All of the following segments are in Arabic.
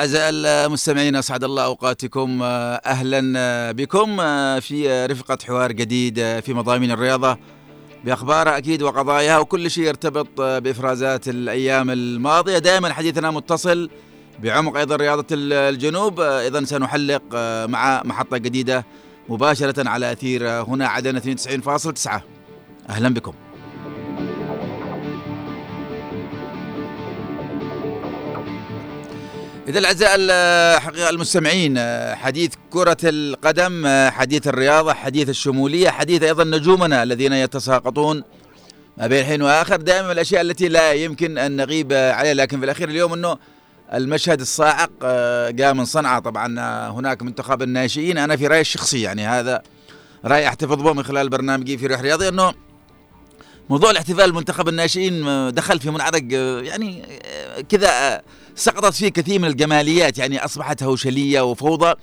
الأعزاء المستمعين أسعد الله أوقاتكم أهلا بكم في رفقة حوار جديد في مضامين الرياضة. بأخبارها أكيد وقضاياها وكل شيء يرتبط بإفرازات الأيام الماضية. دائما حديثنا متصل بعمق أيضا رياضة الجنوب. إذا سنحلق مع محطة جديدة مباشرة على أثير هنا عدن 92.9 أهلا بكم. إذا الأعزاء الحقيقة المستمعين حديث كرة القدم حديث الرياضة حديث الشمولية حديث أيضا نجومنا الذين يتساقطون ما بين حين وآخر. دائما الأشياء التي لا يمكن أن نغيب عليها لكن في الأخير اليوم أنه المشهد الصاعق جاء من صنعاء. طبعا هناك منتخب الناشئين. أنا في رأيي الشخصي يعني هذا رأي أحتفظ به من خلال برنامجي في ريح رياضي أنه موضوع الاحتفال المنتخب الناشئين دخل في منعرج يعني كذا سقطت فيه كثير من الجماليات يعني أصبحت هوشلية وفوضى.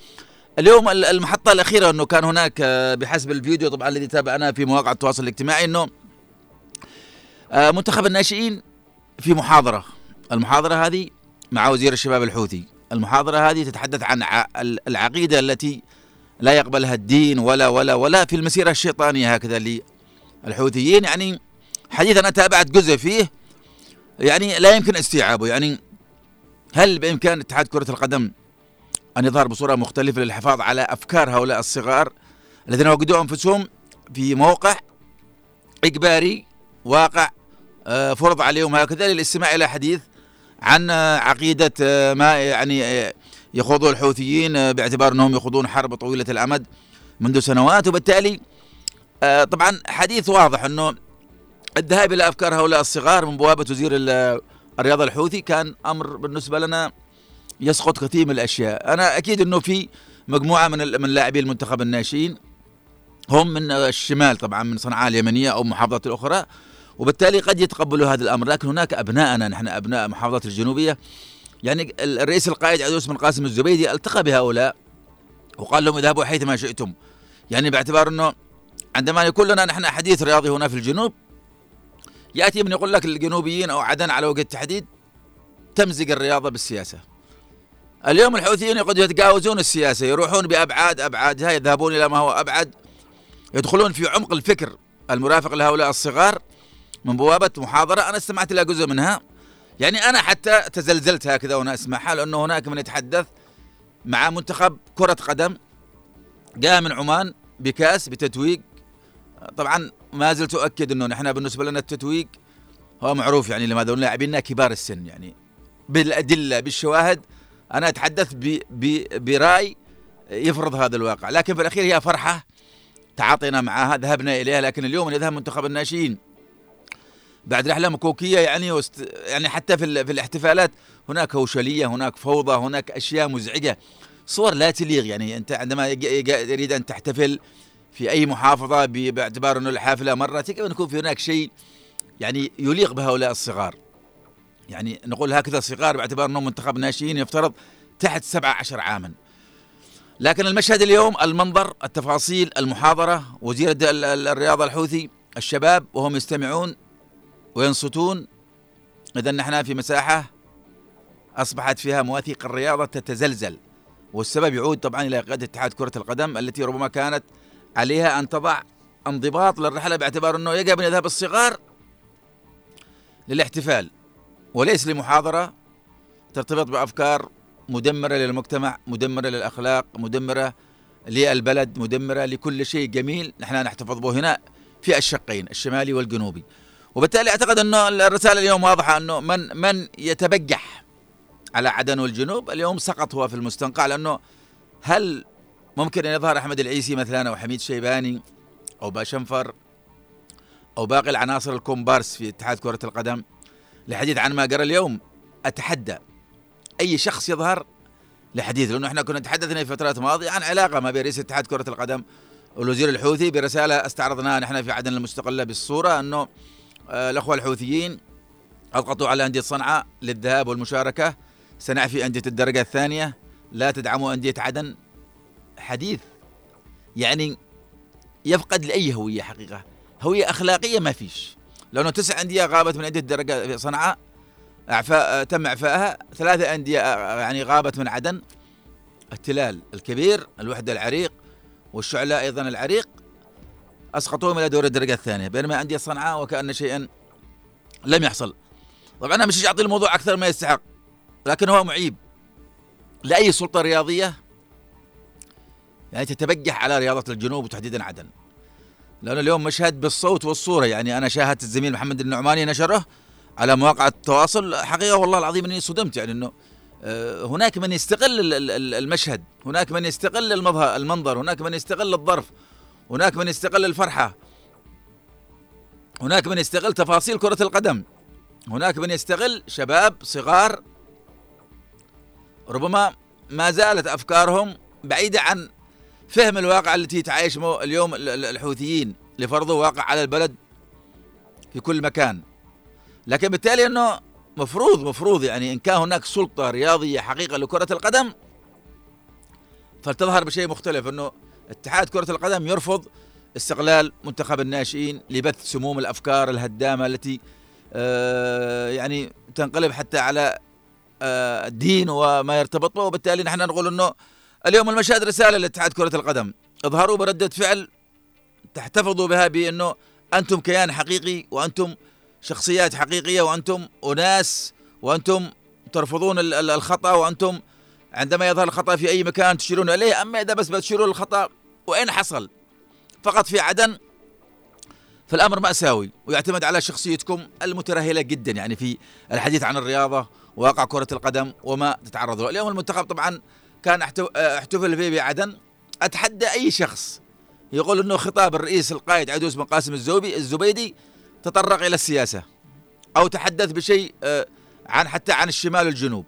اليوم المحطة الأخيرة إنه كان هناك بحسب الفيديو طبعا الذي تابعناه في مواقع التواصل الاجتماعي إنه منتخب الناشئين في محاضرة. المحاضرة هذه مع وزير الشباب الحوثي. المحاضرة هذه تتحدث عن العقيدة التي لا يقبلها الدين ولا ولا ولا في المسيرة الشيطانية هكذا للحوثيين. يعني حديث أنا تابعت جزء فيه يعني لا يمكن استيعابه. يعني هل بامكان اتحاد كرة القدم أن يظهر بصورة مختلفة للحفاظ على أفكار هؤلاء الصغار الذين وجدوا أنفسهم في موقع إجباري واقع فرض عليهم هكذا للاستماع إلى حديث عن عقيدة ما يعني يخوضه الحوثيين باعتبار أنهم يخوضون حرب طويلة الأمد منذ سنوات وبالتالي طبعا حديث واضح أنه الذهاب إلى أفكار هؤلاء الصغار من بوابة وزير الرياضه الحوثي كان أمر بالنسبة لنا يسقط كثير من الأشياء، أنا أكيد إنه في مجموعة من من لاعبي المنتخب الناشئين هم من الشمال طبعا من صنعاء اليمنية أو محافظات الأخرى وبالتالي قد يتقبلوا هذا الأمر، لكن هناك ابنائنا نحن أبناء المحافظات الجنوبية. يعني الرئيس القائد عدوس بن قاسم الزبيدي التقى بهؤلاء وقال لهم اذهبوا حيثما شئتم، يعني باعتبار إنه عندما يكون لنا نحن حديث رياضي هنا في الجنوب يأتي من يقول لك الجنوبيين أو عدن على وجه التحديد تمزق الرياضة بالسياسة. اليوم الحوثيين قد يتجاوزون السياسة يروحون بأبعاد ابعادها يذهبون إلى ما هو أبعد يدخلون في عمق الفكر المرافق لهؤلاء الصغار. من بوابة محاضرة أنا استمعت إلى جزء منها. يعني أنا حتى تزلزلت هكذا وأنا أسمعها لأنه هناك من يتحدث مع منتخب كرة قدم جاء من عمان بكاس بتتويج. طبعا ما زلت أؤكد إنه نحن بالنسبة لنا التتويج هو معروف يعني لماذا لاعبينا كبار السن يعني بالأدلة بالشواهد أنا أتحدث ب ب برأي يفرض هذا الواقع لكن في الأخير هي فرحة تعاطينا معها ذهبنا إليها لكن اليوم يذهب منتخب الناشئين بعد رحلة مكوكية يعني وست يعني حتى في, في الاحتفالات هناك هوشلية هناك فوضى هناك أشياء مزعجة صور لا تليق يعني أنت عندما يريد أن تحتفل في أي محافظة باعتبار أنه الحافلة مرت يجب ان يكون في هناك شيء يعني يليق بهؤلاء الصغار. يعني نقول هكذا صغار باعتبار أنهم منتخب ناشئين يفترض تحت 17 عاما. لكن المشهد اليوم المنظر التفاصيل المحاضرة وزير الرياضة الحوثي الشباب وهم يستمعون وينصتون. اذا نحن في مساحة أصبحت فيها مواثيق الرياضة تتزلزل والسبب يعود طبعا إلى قيادة اتحاد كرة القدم التي ربما كانت عليها أن تضع انضباط للرحلة باعتبار أنه يجب أن يذهب الصغار للاحتفال وليس لمحاضرة ترتبط بأفكار مدمرة للمجتمع، مدمرة للأخلاق، مدمرة للبلد، مدمرة لكل شيء جميل نحن نحتفظ به هنا في الشقين الشمالي والجنوبي. وبالتالي أعتقد انه الرسالة اليوم واضحة أنه من من يتبجح على عدن والجنوب اليوم سقط هو في المستنقع لأنه هل ممكن أن يظهر أحمد العيسي مثلا أو حميد شيباني أو باشنفر أو باقي العناصر الكومبارس في اتحاد كرة القدم لحديث عن ما جرى اليوم. أتحدى أي شخص يظهر لحديث لأنه إحنا كنا تحدثنا في فترات ماضية عن علاقة ما بين رئيس اتحاد كرة القدم والوزير الحوثي برسالة استعرضناها نحن في عدن المستقلة بالصورة أنه الأخوة الحوثيين أضغطوا على أندية صنعاء للذهاب والمشاركة. سنعفي أندية الدرجة الثانية. لا تدعموا أندية عدن. حديث. يعني يفقد لأي هوية حقيقة. هوية أخلاقية ما فيش. لأنه تسع أندية غابت من انديه الدرجه في صنعاء أعفاء تم إعفائها ثلاثة أندية يعني غابت من عدن. التلال الكبير الوحدة العريق والشعلاء أيضا العريق أسقطوهم إلى دور الدرجة الثانية. بينما أندية صنعاء وكأن شيئا لم يحصل. طبعا أنا مش اعطي الموضوع أكثر ما يستحق لكن هو معيب. لأي سلطة رياضية يعني تتبجح على رياضة الجنوب وتحديدا عدن لأنه اليوم مشهد بالصوت والصورة. يعني أنا شاهدت الزميل محمد النعماني نشره على مواقع التواصل. حقيقة والله العظيم أني صدمت. يعني أنه آه، هناك من يستغل المشهد هناك من يستغل المنظر هناك من يستغل الظرف هناك من يستغل الفرحة هناك من يستغل تفاصيل كرة القدم هناك من يستغل شباب صغار. ربما ما زالت أفكارهم بعيدة عن فهم الواقع التي تعيش اليوم الحوثيين لفرضوا واقع على البلد في كل مكان. لكن بالتالي إنه مفروض مفروض يعني إن كان هناك سلطة رياضية حقيقة لكرة القدم فلتظهر بشيء مختلف إنه اتحاد كرة القدم يرفض استغلال منتخب الناشئين لبث سموم الأفكار الهدامة التي آه يعني تنقلب حتى على آه الدين وما يرتبط به وبالتالي نحن نقول إنه اليوم المشهد رسالة لاتحاد كرة القدم. اظهروا بردة فعل تحتفظوا بها بأنه أنتم كيان حقيقي وأنتم شخصيات حقيقية وأنتم أناس وأنتم ترفضون الخطأ وأنتم عندما يظهر الخطأ في أي مكان تشيرون إليه. أما إذا بس بتشيرون الخطأ وإن حصل فقط في عدن فالأمر مأساوي ويعتمد على شخصيتكم المترهلة جدا يعني في الحديث عن الرياضة وواقع كرة القدم وما تتعرض له. اليوم المنتخب طبعا كان أحتفل فيه بعدن أتحدى أي شخص. يقول إنه خطاب الرئيس القائد عدوس بن قاسم الزوبي الزبيدي تطرق إلى السياسة أو تحدث بشيء آه، عن حتى عن الشمال والجنوب.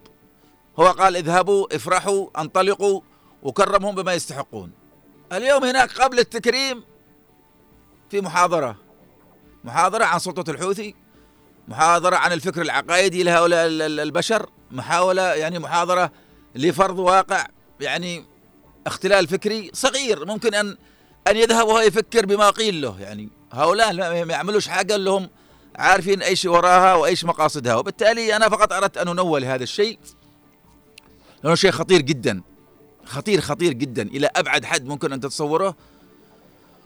هو قال اذهبوا افرحوا انطلقوا وكرمهم بما يستحقون. اليوم هناك قبل التكريم في محاضرة. محاضرة عن سلطة الحوثي محاضرة عن الفكر العقائدي لهؤلاء البشر محاولة يعني محاضرة لفرض واقع يعني اختلال فكري صغير ممكن ان أن يذهب وهو يفكر بما قيل له. يعني هؤلاء ما يعملوش حاجة لهم عارفين إيش وراها وإيش مقاصدها. وبالتالي أنا فقط أردت أن أنوه لهذا الشيء لأنه شيء خطير جدا خطير خطير جدا. إلى أبعد حد ممكن أن تتصوره.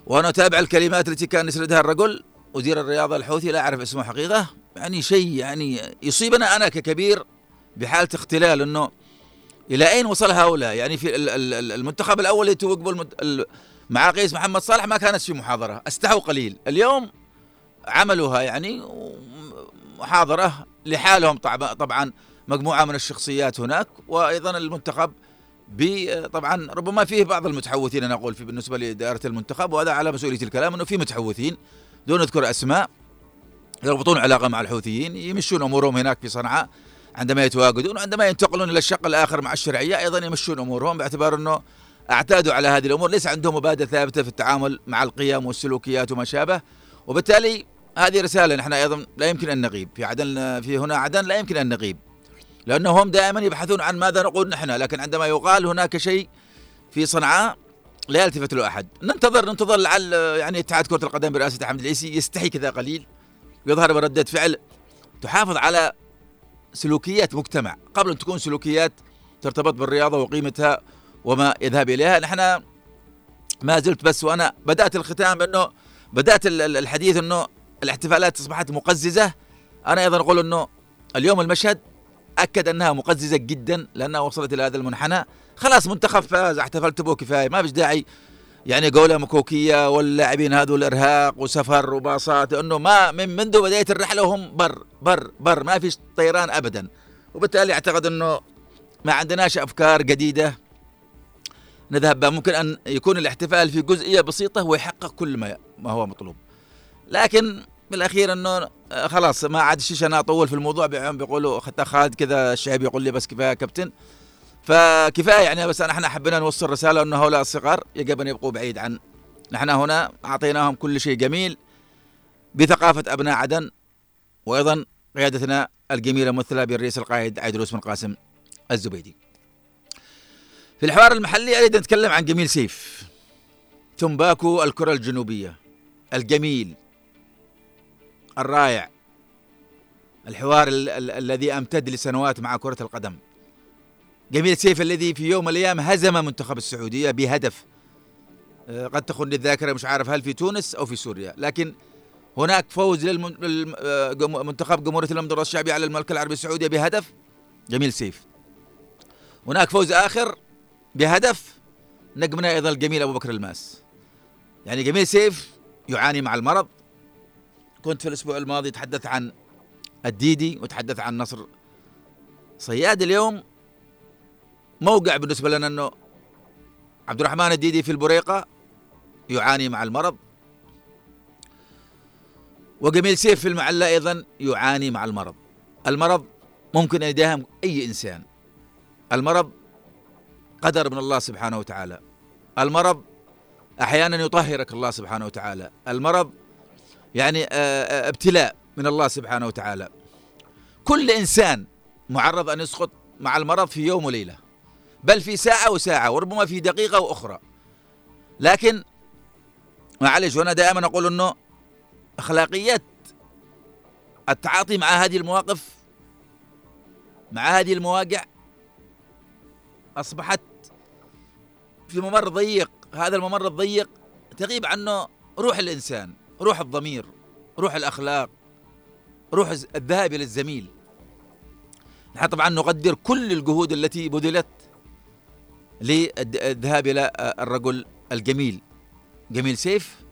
وأنا أتابع الكلمات التي كان يسردها الرجل وزير الرياضة الحوثي لا أعرف اسمه حقيقة. يعني شيء يعني يصيبنا أنا ككبير بحالة اختلال إنه إلى أين وصل هؤلاء؟ يعني في المنتخب الأول اللي توقفوا مع قيس محمد صالح ما كانت في محاضرة. أستحوا قليل. اليوم عملوها يعني محاضره لحالهم طبعا مجموعة من الشخصيات هناك وأيضا المنتخب طبعا ربما فيه بعض المتحوثين أنا أقول في بالنسبة لإدارة المنتخب وهذا على مسؤولية الكلام إنه في متحوثين دون أذكر أسماء يربطون علاقة مع الحوثيين يمشون أمورهم هناك في صنعاء. عندما يتواجدون وعندما ينتقلون إلى الشق الآخر مع الشرعية أيضا يمشون أمورهم باعتبار إنه اعتادوا على هذه الأمور ليس عندهم مبادئ ثابتة في التعامل مع القيم والسلوكيات وما شابه. وبالتالي هذه رسالة نحن أيضا لا يمكن أن نغيب. في عدن في هنا عدن لا يمكن أن نغيب. لأنهم دائما يبحثون عن ماذا نقول نحن لكن عندما يقال هناك شيء في صنعاء لا يلتفت له أحد. ننتظر ننتظر لعل يعني اتحاد كرة القدم برئاسة حمد العيسي يستحي كذا قليل ويظهر بردة فعل تحافظ على سلوكيات مجتمع. قبل أن تكون سلوكيات ترتبط بالرياضة وقيمتها وما يذهب إليها نحن ما زلت بس وأنا بدأت الختام أنه بدأت الحديث أنه الاحتفالات أصبحت مقززة. أنا أيضا أقول أنه اليوم المشهد أكد أنها مقززة جدا لأنها وصلت إلى هذا المنحنى. خلاص منتخب فاز احتفلت به كفاية ما فيش داعي يعني قولة مكوكية واللاعبين هذول إرهاق وسفر وباصات أنه ما من منذ بداية الرحلة وهم بر بر بر ما فيش طيران أبدا. وبالتالي أعتقد أنه ما عندناش أفكار جديدة نذهب بها. ممكن أن يكون الاحتفال في جزئية بسيطة ويحقق كل ما ما هو مطلوب. لكن بالأخير إنه خلاص ما عاد شيش أنا اطول في الموضوع. بيقولوا خالد كذا الشعب يقول لي بس كفاية كابتن. فكفاية يعني بس إحنا حبينا نوصل رسالة إنه هؤلاء الصغار يجب أن يبقوا بعيد عن نحن هنا أعطيناهم كل شيء جميل بثقافة أبناء عدن وأيضا قيادتنا الجميلة ممثله بالرئيس القائد عيدروس بن قاسم الزبيدي. في الحوار المحلي أريد أتكلم عن جميل سيف تمباكو الكرة الجنوبية الجميل الرائع الحوار ال- ال- الذي أمتد لسنوات مع كرة القدم جميل سيف الذي في يوم من الأيام هزم منتخب السعودية بهدف آه، قد تخون الذاكرة مش عارف هل في تونس أو في سوريا. لكن هناك فوز للمنتخب جمهورية اليمن الشعبية على المملكة العربية السعودية بهدف. جميل سيف. هناك فوز آخر بهدف نجمنا أيضا الجميل أبو بكر الماس. يعني جميل سيف يعاني مع المرض. كنت في الأسبوع الماضي تحدث عن الديدي وتحدث عن نصر صياد اليوم. موقع بالنسبة لنا أنه عبد الرحمن الديدي في البريقة يعاني مع المرض. وجميل سيف في المعلة أيضا يعاني مع المرض. المرض ممكن أن يداهم أي إنسان. المرض قدر من الله سبحانه وتعالى. المرض أحيانا يطهرك الله سبحانه وتعالى. المرض يعني آه، آه، ابتلاء من الله سبحانه وتعالى. كل إنسان معرض أن يسقط مع المرض في يوم وليلة. بل في ساعة وساعة وربما في دقيقة وأخرى. لكن معلش وأنا دائما أقول أنه أخلاقيات التعاطي مع هذه المواقف مع هذه المواقع أصبحت في ممر ضيق. هذا الممر الضيق تغيب عنه روح الإنسان روح الضمير روح الأخلاق روح الذهاب إلى الزميل. نحن طبعا نقدر كل الجهود التي بذلت للذهاب إلى الرجل الجميل. جميل سيف.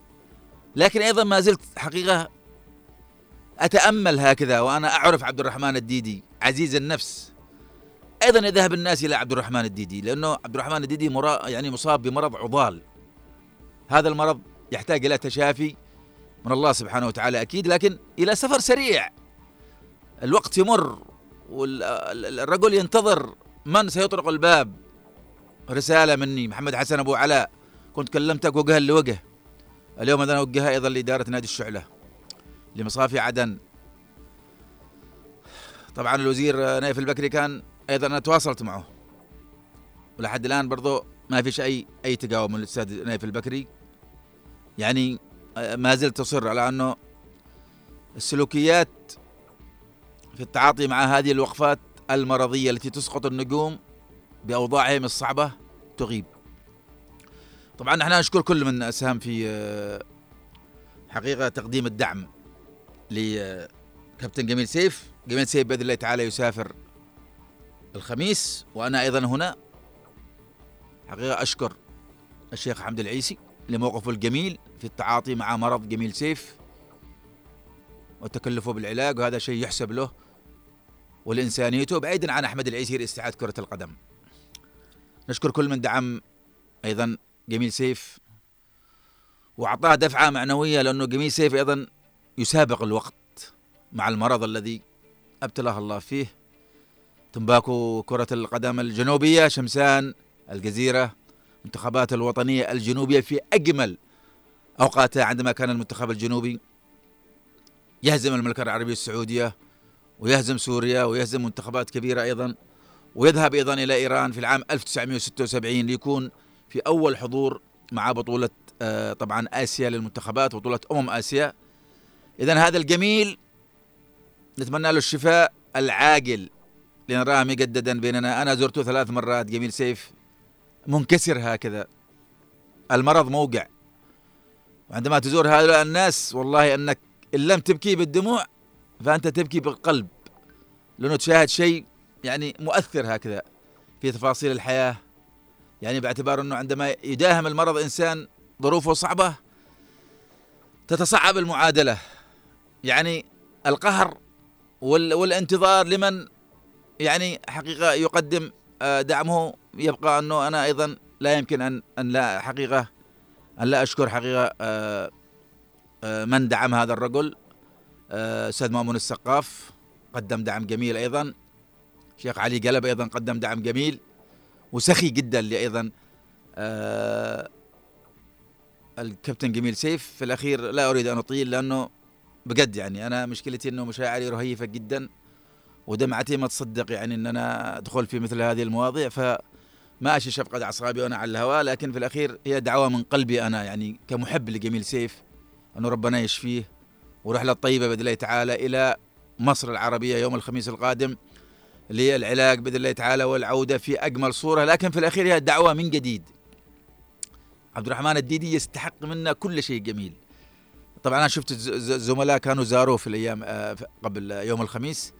لكن أيضا ما زلت حقيقة أتأمل هكذا وأنا أعرف عبد الرحمن الديدي عزيز النفس. أيضا يذهب الناس إلى عبد الرحمن الديدي لأنه عبد الرحمن الديدي مرا يعني مصاب بمرض عضال. هذا المرض يحتاج إلى تشافي من الله سبحانه وتعالى أكيد لكن إلى سفر سريع. الوقت يمر والرجل ينتظر من سيطرق الباب. رسالة مني محمد حسن أبو علاء. كنت كلمتك وجها لوجه. اليوم أنا أوجهها أيضا لإدارة نادي الشعلة لمصافي عدن. طبعا الوزير نايف البكري كان أيضا أنا تواصلت معه. ولحد الآن برضو ما فيش أي أي تجاوب من الأستاذ نايف البكري. يعني ما زلت تصر على أنه السلوكيات في التعاطي مع هذه الوقفات المرضية التي تسقط النجوم بأوضاعهم الصعبة تغيب. طبعا نحن نشكر كل من اسهم في آه، حقيقة تقديم الدعم لكابتن جميل سيف. جميل سيف بإذن الله تعالى يسافر الخميس وأنا أيضا هنا. حقيقة أشكر الشيخ حمد العيسي لموقفه الجميل في التعاطي مع مرض جميل سيف وتكلفه بالعلاج وهذا شيء يحسب له ولإنسانيته. بعيدا عن أحمد العيسي لاستعاده كرة القدم. نشكر كل من دعم أيضا جميل سيف وأعطاه دفعة معنوية لأنه جميل سيف أيضا يسابق الوقت مع المرض الذي أبتلاه الله فيه. تنباكو كرة القدم الجنوبية شمسان الجزيرة منتخبات الوطنية الجنوبية في أجمل أوقاتها عندما كان المنتخب الجنوبي يهزم المملكة العربية السعودية ويهزم سوريا ويهزم منتخبات كبيرة أيضا. ويذهب أيضا إلى إيران في العام 1976 ليكون في أول حضور مع بطولة آه، طبعا آسيا للمنتخبات بطولة أمم آسيا. إذا هذا الجميل نتمنى له الشفاء العاجل. لنراه مجددا بيننا. أنا زرته ثلاث مرات جميل سيف. منكسر هكذا. المرض موقع وعندما تزور هؤلاء الناس والله أنك إن لم تبكي بالدموع فأنت تبكي بالقلب. لأنه تشاهد شيء يعني مؤثر هكذا في تفاصيل الحياة. يعني باعتبار أنه عندما يداهم المرض إنسان ظروفه صعبة تتصعب المعادلة. يعني القهر وال والانتظار لمن يعني حقيقة يقدم آه، دعمه يبقى أنه أنا أيضا لا يمكن أن أن لا حقيقة أن لا أشكر حقيقة آه، آه، من دعم هذا الرجل. أستاذ مأمون السقاف قدم دعم جميل أيضا. شيخ علي قلب أيضا قدم دعم جميل وسخي جدا لأيضا آه، الكابتن جميل سيف. في الأخير لا أريد أن أطيل لأنه بجد يعني أنا مشكلتي أنه مشاعري رهيفة جدا ودمعتي ما تصدق يعني إن أنا أدخل في مثل هذه المواضيع. فما اشي شفقة اعصابي وأنا على الهواء لكن في الأخير هي دعوة من قلبي أنا يعني كمحب لجميل سيف أنه ربنا يشفيه ورحله طيبه بإذن الله تعالى إلى مصر العربية يوم الخميس القادم. للعلاج بإذن الله تعالى والعودة في أجمل صورة. لكن في الأخير هي الدعوة من جديد. عبد الرحمن الديدي يستحق منا كل شيء جميل. طبعا أنا شفت زملاء كانوا زاروه في الأيام آه، قبل يوم الخميس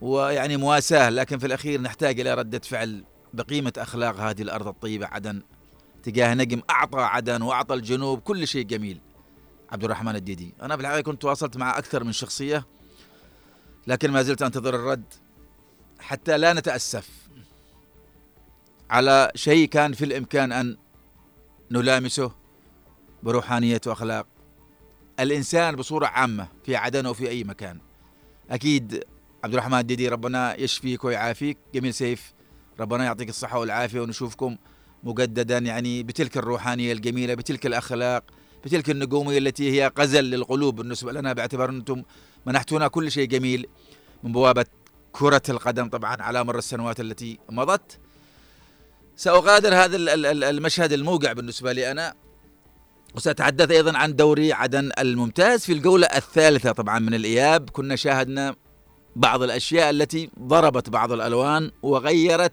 ويعني مواساة. لكن في الأخير نحتاج إلى ردة فعل بقيمة أخلاق هذه الأرض الطيبة. عدن تجاه نجم أعطى عدن وأعطى الجنوب كل شيء جميل. عبد الرحمن الديدي. أنا في الحقيقة كنت تواصلت مع أكثر من شخصية لكن ما زلت أنتظر الرد. حتى لا نتأسف على شيء كان في الإمكان أن نلامسه بروحانية وأخلاق. الإنسان بصورة عامة في عدن وفي أي مكان. أكيد عبد الرحمن الديدي ربنا يشفيك ويعافيك. جميل سيف ربنا يعطيك الصحة والعافية ونشوفكم مجددا يعني بتلك الروحانية الجميلة بتلك الأخلاق بتلك النجوميه التي هي غزل للقلوب بالنسبة لنا. باعتبار أنتم منحتونا كل شيء جميل من بوابة كرة القدم طبعا على مر السنوات التي مضت. سأغادر هذا المشهد الموقع بالنسبة لي أنا. وسأتحدث أيضا عن دوري عدن الممتاز في الجولة الثالثة طبعا من الإياب. كنا شاهدنا بعض الأشياء التي ضربت بعض الألوان وغيرت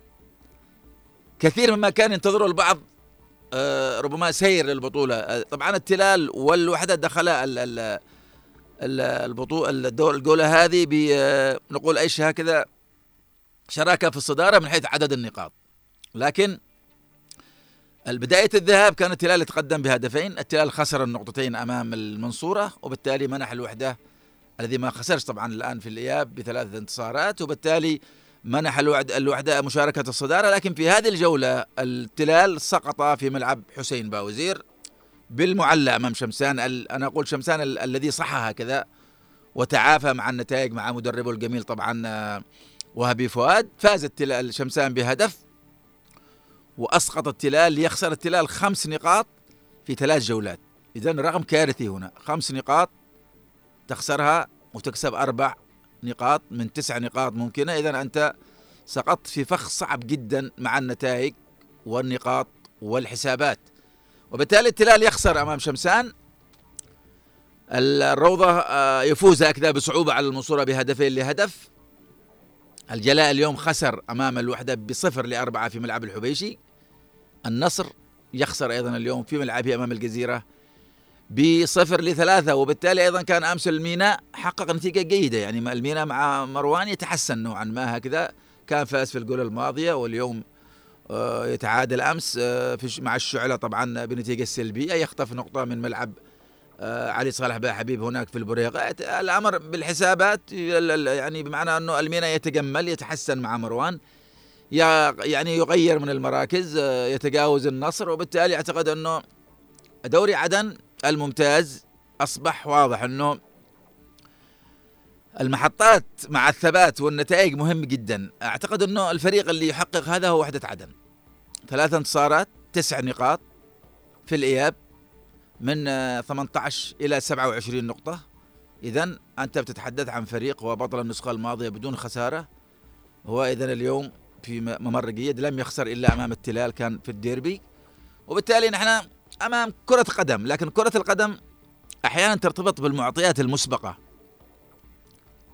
كثير مما كان ينتظره البعض آه، ربما سير للبطولة. آه، طبعا التلال والوحدة دخلا البطولة الجولة هذه بنقول إيش هكذا شراكة في الصدارة من حيث عدد النقاط. لكن بداية الذهاب كان التلال يتقدم بهدفين التلال خسر النقطتين أمام المنصورة وبالتالي منح الوحدة الذي ما خسرش طبعا الآن في الإياب بثلاث انتصارات وبالتالي منح الوحدة مشاركة الصدارة. لكن في هذه الجولة التلال سقط في ملعب حسين باوزير. بالمعلى أمام شمسان أنا أقول شمسان الذي صح هكذا وتعافى مع النتائج مع مدربه الجميل طبعا آه، وهبي فؤاد. فاز التلال شمسان بهدف وأسقط التلال ليخسر التلال خمس نقاط في ثلاث جولات. إذا رقم كارثي هنا. خمس نقاط تخسرها وتكسب أربع نقاط من تسع نقاط ممكنة. إذا أنت سقطت في فخ صعب جدا مع النتائج والنقاط والحسابات. وبالتالي التلال يخسر أمام شمسان. الروضة آه، يفوز هكذا بصعوبة على المنصورة بهدفين لهدف. الجلاء اليوم خسر أمام الوحدة بصفر لأربعة في ملعب الحبيشي. النصر يخسر أيضا اليوم في ملعبه أمام الجزيرة بصفر لثلاثة. وبالتالي أيضا كان أمس الميناء حقق نتيجة جيدة. يعني الميناء مع مروان يتحسن نوعا ما هكذا. كان فاز في الجولة الماضية واليوم يتعادل أمس آه، مع الشعلة طبعا بنتيجة سلبية. يخطف نقطة من ملعب آه، علي صالح بن حبيب هناك في البريقة الأمر بالحسابات يعني بمعنى أنه الميناء يتجمل يتحسن مع مروان. يعني يغير من المراكز آه، يتجاوز النصر. وبالتالي أعتقد أنه دوري عدن الممتاز أصبح واضح أنه المحطات مع الثبات والنتائج مهم جدا. أعتقد أنه الفريق اللي يحقق هذا هو وحدة عدن. ثلاث انتصارات تسع نقاط في الإياب من 18 آه، إلى 27 نقطة. اذا أنت بتتحدث عن فريق هو بطل النسخة الماضية بدون خسارة. هو اذا اليوم في ممر جيد لم يخسر إلا أمام التلال كان في الديربي. وبالتالي نحن أمام كرة قدم لكن كرة القدم أحيانا ترتبط بالمعطيات المسبقة.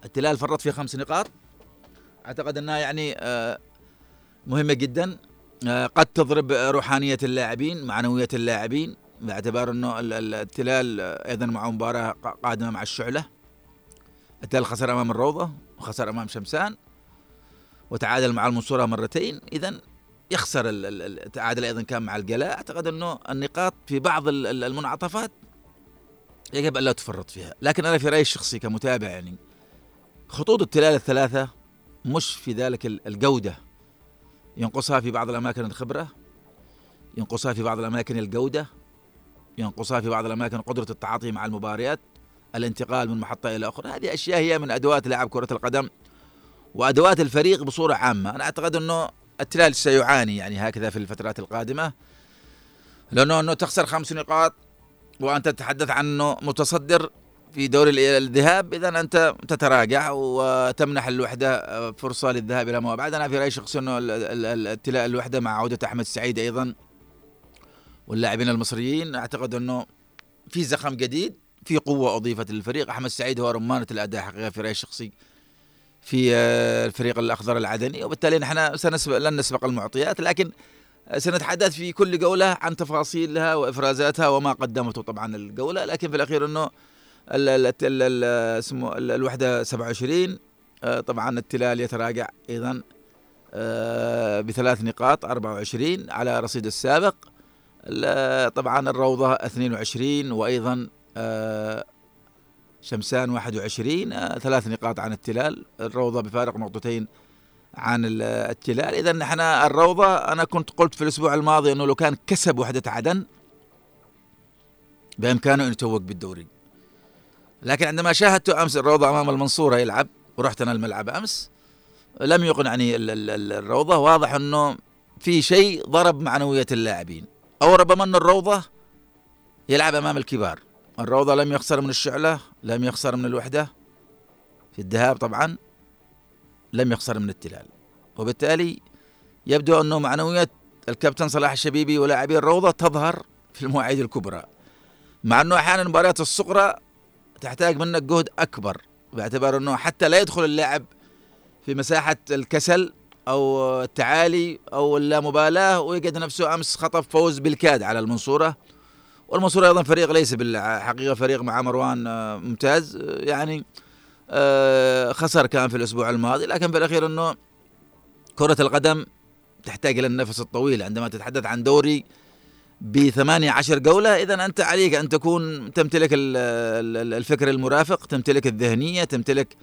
التلال فرط في خمس نقاط. أعتقد أنها يعني آه، مهمة جدا. آه، قد تضرب روحانية اللاعبين معنوية اللاعبين باعتبار إنه التلال أيضا مع مباراة قادمة مع الشعلة. التلال خسر أمام الروضة وخسر أمام شمسان وتعادل مع المنصورة مرتين. إذا يخسر التعادل أيضا كان مع الجلاء. أعتقد أنه النقاط في بعض المنعطفات يجب أن لا تفرط فيها. لكن أنا في رأيي الشخصي كمتابع يعني خطوط التلال الثلاثة مش في ذلك الجودة. ينقصها في بعض الأماكن الخبرة ينقصها في بعض الأماكن الجودة ينقصها في بعض الأماكن قدرة التعاطي مع المباريات الانتقال من محطة إلى أخرى. هذه أشياء هي من أدوات لاعب كرة القدم وأدوات الفريق بصورة عامة. أنا أعتقد أنه التلال سيعاني يعني هكذا في الفترات القادمة لأنه أنه تخسر خمس نقاط وأنت تتحدث عنه متصدر في دوري الذهاب إذا أنت تتراجع وتمنح الوحدة فرصة للذهاب إلى ما بعد أنا في رأيي شخصي إنه التلاء الوحدة مع عودة أحمد السعيد أيضا واللاعبين المصريين. أعتقد إنه في زخم جديد في قوة أضيفت للفريق. أحمد السعيد هو رمانة الأداء حقيقة في رأيي الشخصي في آه، الفريق الأخضر العدني. وبالتالي نحن سنسبق لن نسبق المعطيات لكن سنتحدث في كل جولة عن تفاصيلها وإفرازاتها وما قدمته طبعا الجولة. لكن في الأخير إنه الوحدة 27 آه، طبعا التلال يتراجع أيضا آه، بثلاث نقاط 24 على رصيد السابق. طبعا الروضة 22 وأيضا آه، شمسان 21 ثلاث نقاط عن التلال. الروضة بفارق نقطتين عن التلال. إذا نحن الروضة أنا كنت قلت في الأسبوع الماضي أنه لو كان كسب وحدة عدن بإمكانه أن يتوق بالدوري. لكن عندما شاهدت أمس الروضة أمام المنصورة يلعب ورحت أنا الملعب أمس لم يقنعني الروضة. واضح أنه في شيء ضرب معنوية اللاعبين أو ربما أن الروضة يلعب أمام الكبار. الروضة لم يخسر من الشعلة لم يخسر من الوحدة. في الذهاب طبعا لم يخسر من التلال. وبالتالي يبدو أنه معنوية الكابتن صلاح الشبيبي ولاعبي الروضة تظهر في المواعيد الكبرى. مع أنه أحيانا المباريات الصغرى تحتاج منك جهد أكبر باعتبار أنه حتى لا يدخل اللاعب في مساحة الكسل أو التعالي أو اللامبالاة ويجد نفسه أمس خطف فوز بالكاد على المنصورة. والمنصورة أيضا فريق ليس بالحقيقة فريق مع مروان آه، ممتاز. يعني آه، خسر كان في الأسبوع الماضي لكن في الأخير أنه كرة القدم تحتاج إلى النفس الطويل. عندما تتحدث عن دوري بثمانية عشر جولة إذا أنت عليك أن تكون تمتلك الفكر المرافق تمتلك الذهنية تمتلك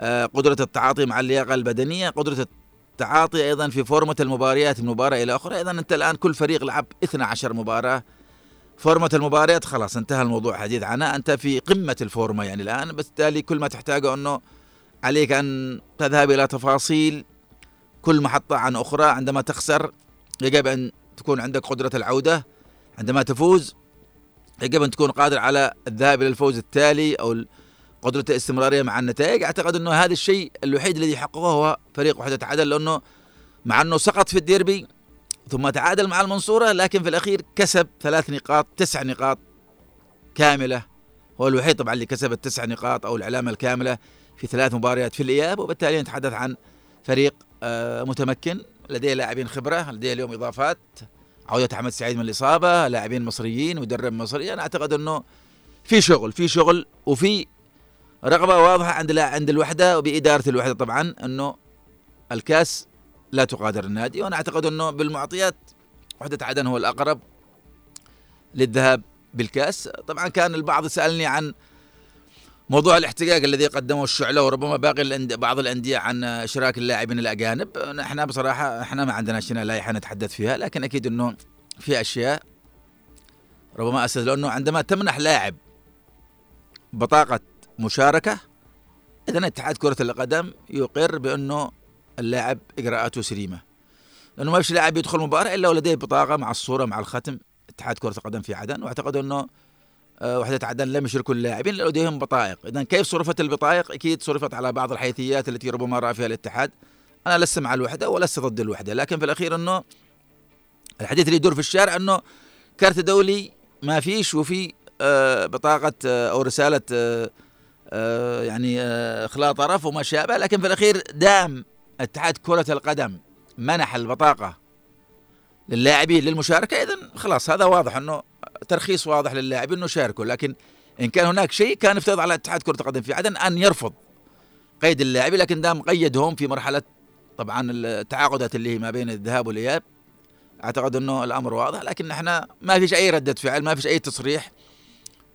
آه، قدرة التعاطي مع اللياقة البدنية قدرة التعاطي أيضا في فورمة المباريات من مباراة إلى أخرى. إذا أنت الآن كل فريق لعب 12 مباراة. فورمة المباريات خلاص انتهى الموضوع حديث عنها. أنت في قمة الفورمة يعني الآن بالتالي كل ما تحتاجه أنه عليك أن تذهب إلى تفاصيل كل محطة عن أخرى عندما تخسر يجب أن تكون عندك قدرة العودة عندما تفوز يجب أن تكون قادر على الذهاب إلى الفوز التالي أو قدرة الاستمرارية مع النتائج. أعتقد أنه هذا الشيء الوحيد الذي حققه هو فريق وحدة عدن لأنه مع أنه سقط في الديربي ثم تعادل مع المنصورة لكن في الأخير كسب ثلاث نقاط تسع نقاط كاملة. هو الوحيد طبعا اللي كسب التسع نقاط أو العلامة الكاملة في ثلاث مباريات في الإياب وبالتالي نتحدث عن فريق آه، متمكن. لديه لاعبين خبرة لديه اليوم إضافات. عودة أحمد سعيد من الإصابة لاعبين مصريين مدرب مصري. أنا أعتقد أنه في شغل في شغل وفي رغبة واضحة عند عند الوحدة وبإدارة الوحدة طبعا أنه الكاس لا تقادر النادي. وأنا أعتقد أنه بالمعطيات وحدة عدن هو الأقرب للذهاب بالكاس. طبعا كان البعض سألني عن موضوع الاحتقاق الذي قدمه الشعلة وربما باقي بعض الأندية عن إشراك اللاعبين الأجانب. نحن بصراحة إحنا ما عندنا شنا لائحة نتحدث فيها لكن أكيد أنه في أشياء ربما أساس لأنه عندما تمنح لاعب بطاقة مشاركة إذا اتحاد كرة القدم يقر بأنه اللاعب إجراءاته سليمة. لأنه ما فيش لاعب يدخل مباراة إلا ولديه بطاقة مع الصورة مع الختم. اتحاد كرة القدم في عدن وأعتقد أنه وحدة عدن لم يشركوا اللاعبين لديهم بطائق. إذا كيف صرفت البطائق؟ أكيد صرفت على بعض الحيثيات التي ربما رأى فيها الاتحاد. أنا لست مع الوحدة ولست ضد الوحدة. لكن في الأخير أنه الحديث اللي يدور في الشارع أنه كارت دولي ما فيش وفي آه، بطاقة آه، أو رسالة يعني إخلاء طرف وما شابه. لكن في الأخير دام اتحاد كرة القدم منح البطاقة للاعبين للمشاركة إذا خلاص هذا واضح أنه ترخيص واضح للاعبين إنه يشاركوا لكن إن كان هناك شيء كان يفترض على اتحاد كرة القدم في عدن أن يرفض قيد اللاعبين لكن دام قيدهم في مرحلة طبعا التعاقدات اللي هي ما بين الذهاب والإياب أعتقد إنه الأمر واضح لكن إحنا ما فيش أي ردة فعل ما فيش أي تصريح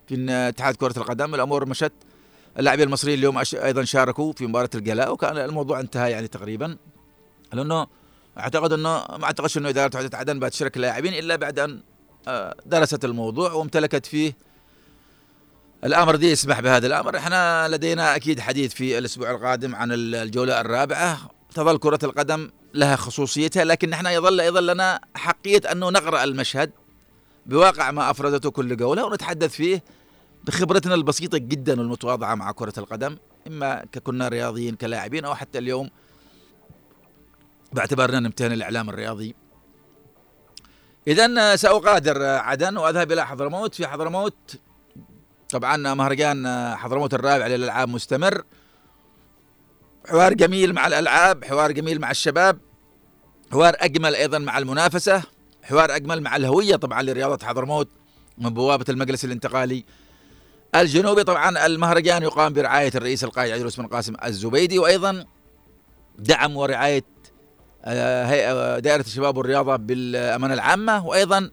في اتحاد كرة القدم الأمور مشت. اللاعبين المصريين اليوم أيضا شاركوا في مباراة الجلاء وكان الموضوع انتهى يعني تقريبا. لأنه أعتقد إنه ما أعتقدش إنه اداره عدن بتشارك اللاعبين إلا بعد أن درست الموضوع وامتلكت فيه الأمر دي يسمح بهذا الأمر. إحنا لدينا أكيد حديث في الأسبوع القادم عن الجولة الرابعة. تظل كرة القدم لها خصوصيتها لكن إحنا يظل يظل لنا حقية انه نقرأ المشهد بواقع ما أفردته كل جولة ونتحدث فيه بخبرتنا البسيطة جدا والمتواضعة مع كرة القدم إما ككنا رياضيين كلاعبين أو حتى اليوم باعتبارنا نمتهن الإعلام الرياضي. إذا سأغادر عدن وأذهب إلى حضرموت. في حضرموت طبعا مهرجان حضرموت الرابع للألعاب مستمر. حوار جميل مع الألعاب حوار جميل مع الشباب حوار أجمل أيضا مع المنافسة حوار أجمل مع الهوية طبعا لرياضة حضرموت من بوابة المجلس الانتقالي الجنوبي. طبعا المهرجان يقام برعاية الرئيس القائد عيدروس بن قاسم الزبيدي وأيضا دعم ورعاية آه، هيئة دائرة الشباب والرياضة بالأمانة العامة وأيضا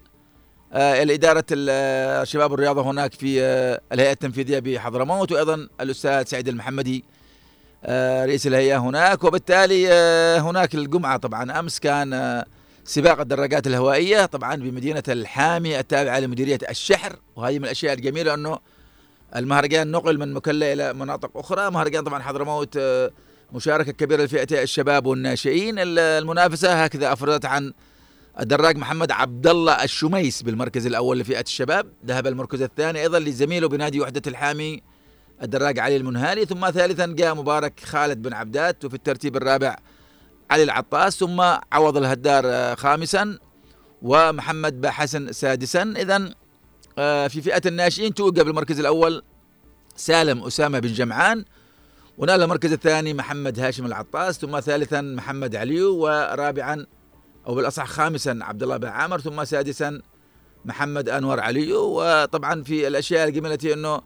آه، الإدارة الشباب والرياضة هناك في آه، الهيئة التنفيذية بحضرموت وأيضا الأستاذ سعيد المحمدي رئيس الهيئة هناك وبالتالي هناك الجمعة طبعا. أمس كان سباق الدراجات الهوائية طبعا بمدينة الحامي التابعة لمديرية الشحر وهذه من الأشياء الجميلة أنه المهرجان نقل من مكلا إلى مناطق أخرى. مهرجان طبعا حضرموت مشاركة كبيرة لفئة الشباب والناشئين. المنافسة هكذا أفردت عن الدراج محمد عبد الله الشميس بالمركز الأول لفئة الشباب. ذهب المركز الثاني أيضا لزميله بنادي وحدة الحامي الدراج علي المنهالي. ثم ثالثا جاء مبارك خالد بن عبدات وفي الترتيب الرابع علي العطاس ثم عوض الهدار خامسا ومحمد حسن سادسا. إذا آه، في فئة الناشئين توقع بالمركز الأول سالم أسامة بن جمعان ونال المركز الثاني محمد هاشم العطاس ثم ثالثا محمد عليو ورابعا أو بالأصح خامسا عبد الله بن عامر ثم سادسا محمد أنور عليو وطبعا في الأشياء الجميلة إنه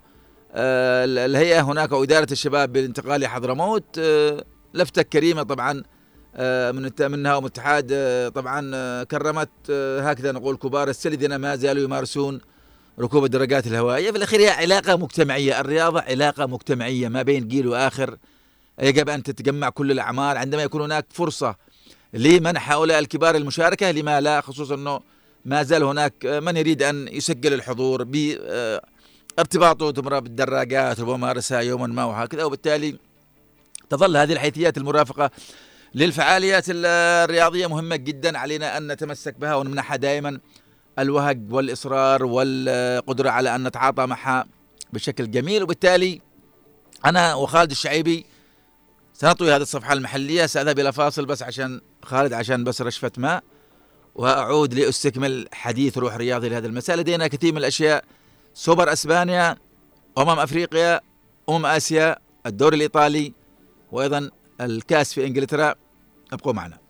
آه، الهيئة هناك واداره الشباب بالانتقال لحضرموت آه، لفتة كريمة طبعا آه، من منها ومتحاد طبعا كرمت هكذا نقول كبار السلذنه ما زالوا يمارسون ركوب الدراجات الهوائية. في الأخير هي علاقة مجتمعية. الرياضة علاقة مجتمعية ما بين جيل وآخر. يجب أن تتجمع كل الاعمار عندما يكون هناك فرصة لمنح هؤلاء الكبار المشاركة لما لا خصوصا إنه ما زال هناك من يريد أن يسجل الحضور بارتباطه. بالدراجات وممارسها يوما ما وهكذا. وبالتالي تظل هذه الحيثيات المرافقة للفعاليات الرياضية مهمة جدا. علينا أن نتمسك بها ونمنحها دائما. الوهج والإصرار والقدرة على أن نتعاطى معها بشكل جميل. وبالتالي أنا وخالد الشعيبي سنطوي هذه الصفحة المحلية. سأذهب إلى فاصل بس عشان خالد عشان بس رشفة ماء. وأعود لأستكمل حديث روح رياضي لهذا المساء. لدينا كثير من الأشياء. سوبر أسبانيا أمم أفريقيا أمم آسيا الدوري الإيطالي وأيضا الكاس في إنجلترا. ابقوا معنا.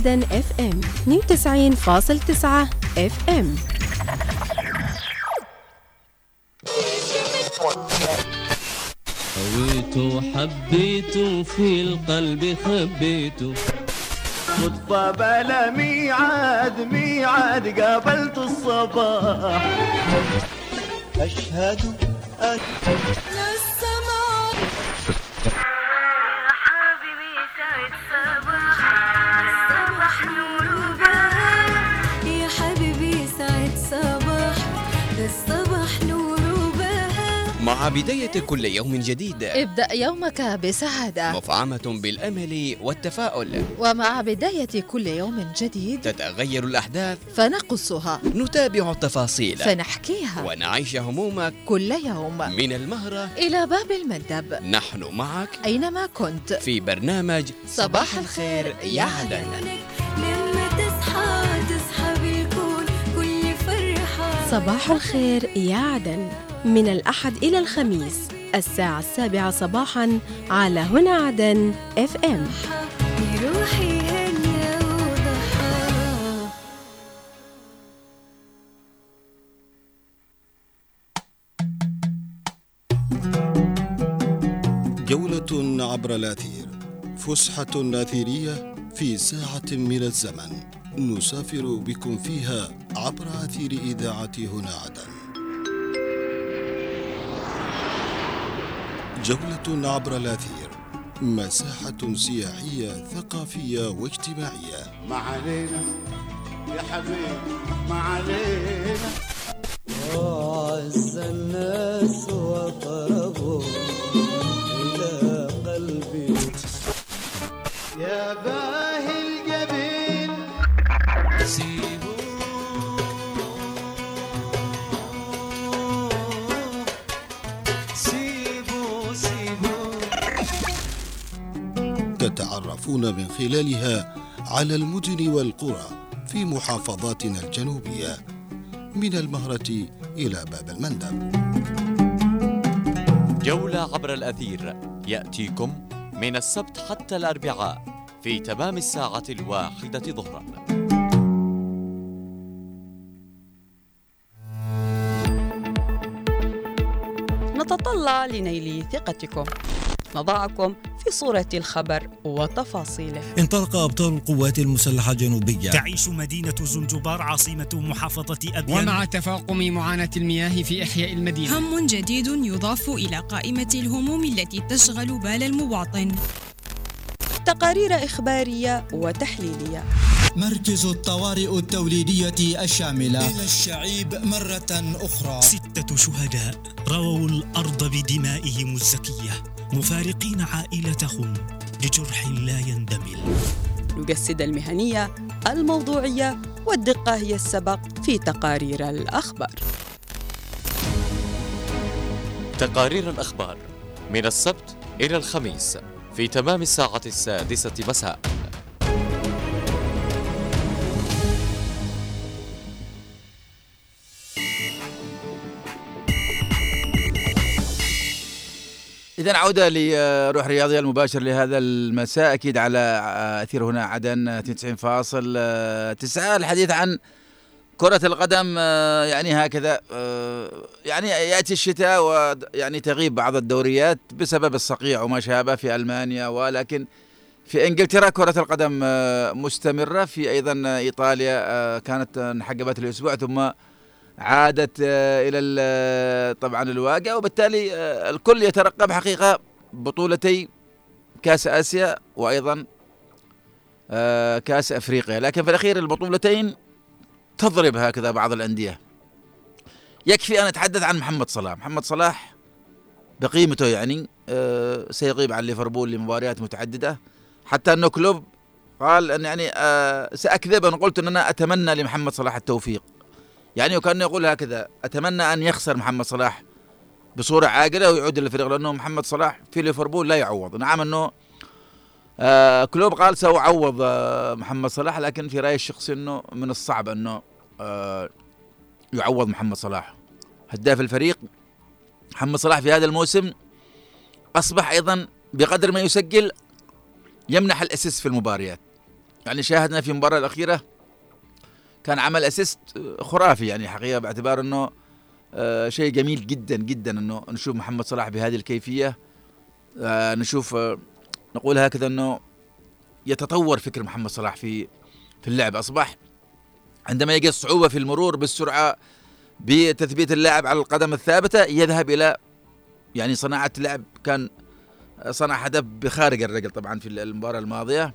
عدن اف ام 92.9 اف ام هويته حبيته في القلب خبيته صدفة بلا ميعاد ميعاد قابلت الصباح. أشهد أن مع بداية كل يوم جديد. ابدأ يومك بسعادة. مفعمة بالأمل والتفاؤل. ومع بداية كل يوم جديد تتغير الأحداث. فنقصها. نتابع التفاصيل. فنحكيها. ونعيش همومك. كل يوم. من المهرة إلى باب المندب. نحن معك. أينما كنت. في برنامج صباح الخير يا عدن. صباح الخير يا عدن. من الأحد إلى الخميس الساعة السابعة صباحا على هنا عدن اف ام روحي جولة عبر الآثير فسحة ناثيرية في ساعة من الزمن. نسافر بكم فيها عبر أثير إذاعة هنا عدن. جولة عبر الأثير. مساحة سياحية ثقافية واجتماعية. ما علينا يا حبيبي ما علينا. وعز الناس وقربوا. يا باهي الجبين. يتعرفون من خلالها على المدن والقرى في محافظاتنا الجنوبية من المهرة إلى باب المندب. جولة عبر الأثير. يأتيكم من السبت حتى الأربعاء في تمام الساعة الواحدة ظهراً. نتطلع لنيل ثقتكم. نضعكم في صورة الخبر وتفاصيله. انطلق أبطال القوات المسلحة الجنوبية تعيش مدينة زنجبار عاصمة محافظة أبيان. ومع تفاقم معاناة المياه في إحياء المدينة. هم جديد يضاف إلى قائمة الهموم التي تشغل بال المواطن. تقارير إخبارية وتحليلية. مركز الطوارئ التوليدية الشاملة. إلى الشعيب مرة أخرى. ستة شهداء رووا الأرض بدمائهم الزكية. مفارقين عائلتهم لجرح لا يندمل. نجسد المهنية الموضوعية والدقة هي السبق في تقارير الأخبار. تقارير الأخبار من السبت إلى الخميس في تمام الساعة السادسة مساء. إذا عودة لروح رياضية المباشر لهذا المساء. أكيد على أثير هنا عدن 92.9 الحديث عن كرة القدم يعني هكذا يعني يأتي الشتاء ويعني تغيب بعض الدوريات بسبب الصقيع وما شابه في ألمانيا ولكن في إنجلترا كرة القدم مستمرة. في أيضا إيطاليا كانت انحجبت الأسبوع ثم عادت إلى طبعا الواقع وبالتالي الكل يترقب حقيقة بطولتي كأس آسيا وأيضا كأس أفريقيا. لكن في الأخير البطولتين تضرب هكذا بعض الأندية. يكفي أن أتحدث عن محمد صلاح. محمد صلاح بقيمته يعني سيغيب عن ليفربول لمباريات متعددة. حتى أنه كلوب قال أن يعني سأكذب أن قلت ان أنا أتمنى لمحمد صلاح التوفيق. يعني وكأنه يقول هكذا أتمنى أن يخسر محمد صلاح بصورة عاقلة ويعود للفريق لأنه محمد صلاح في ليفربول لا يعوض. نعم إنه آه كلوب قال سأعوض آه محمد صلاح لكن في رأيي الشخصي إنه من الصعب إنه آه يعوض محمد صلاح. هداف الفريق محمد صلاح في هذا الموسم أصبح أيضا بقدر ما يسجل يمنح الأسيست في المباريات. يعني شاهدنا في المباراة الأخيرة كان عمل اسيست خرافي يعني حقيقة باعتبار إنه آه شيء جميل جدا جدا إنه نشوف محمد صلاح بهذه الكيفية. آه نشوف آه نقول هكذا إنه يتطور فكر محمد صلاح في في اللعب. أصبح عندما يجد صعوبة في المرور بالسرعة بتثبيت اللاعب على القدم الثابتة يذهب إلى يعني صناعة لعب كان صنع هدف بخارج الرجل طبعا في المباراة الماضية.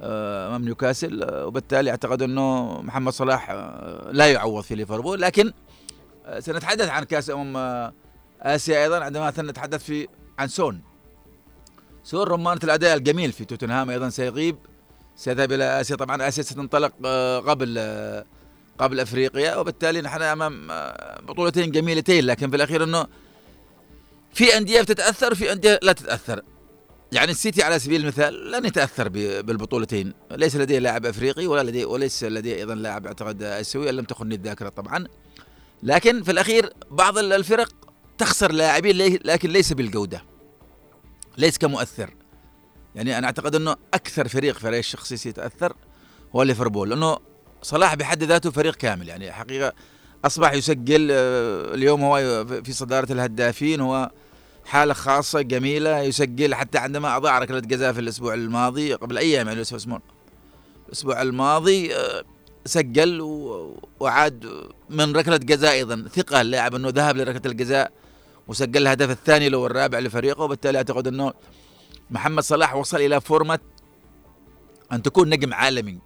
أمام نيوكاسل. وبالتالي أعتقد أنه محمد صلاح لا يعوض في ليفربول. لكن سنتحدث عن كأس أمم آسيا أيضا عندما سنتحدث في عن سون. سون رمانة الأداء الجميل في توتنهام أيضا سيغيب سيذهب إلى آسيا. طبعا آسيا ستنطلق قبل قبل أفريقيا. وبالتالي نحن أمام بطولتين جميلتين. لكن في الأخير أنه في أندية بتتأثر وفي أندية لا تتأثر. يعني السيتي على سبيل المثال لن يتأثر بالبطولتين. ليس لديه لاعب أفريقي ولا لديه وليس لديه أيضا لاعب أعتقد أسيوي لم تخني الذاكره طبعا. لكن في الأخير بعض الفرق تخسر لاعبين لكن ليس بالجودة. ليس كمؤثر. يعني أنا أعتقد إنه أكثر فريق في رايي الشخصي سيتأثر هو ليفربول لأنه صلاح بحد ذاته فريق كامل. يعني حقيقة أصبح يسجل اليوم هو في صدارة الهدافين هو حالة خاصة جميلة يسجل حتى عندما أضاع ركلة جزاء في الأسبوع الماضي قبل أيام يعني الأسبوع الماضي سجل وعاد من ركلة جزاء أيضا. ثقة اللاعب أنه ذهب لركلة الجزاء وسجل الهدف الثاني له الرابع لفريقه وبالتالي أعتقد أنه محمد صلاح وصل إلى فورمة أن تكون نجم عالمي.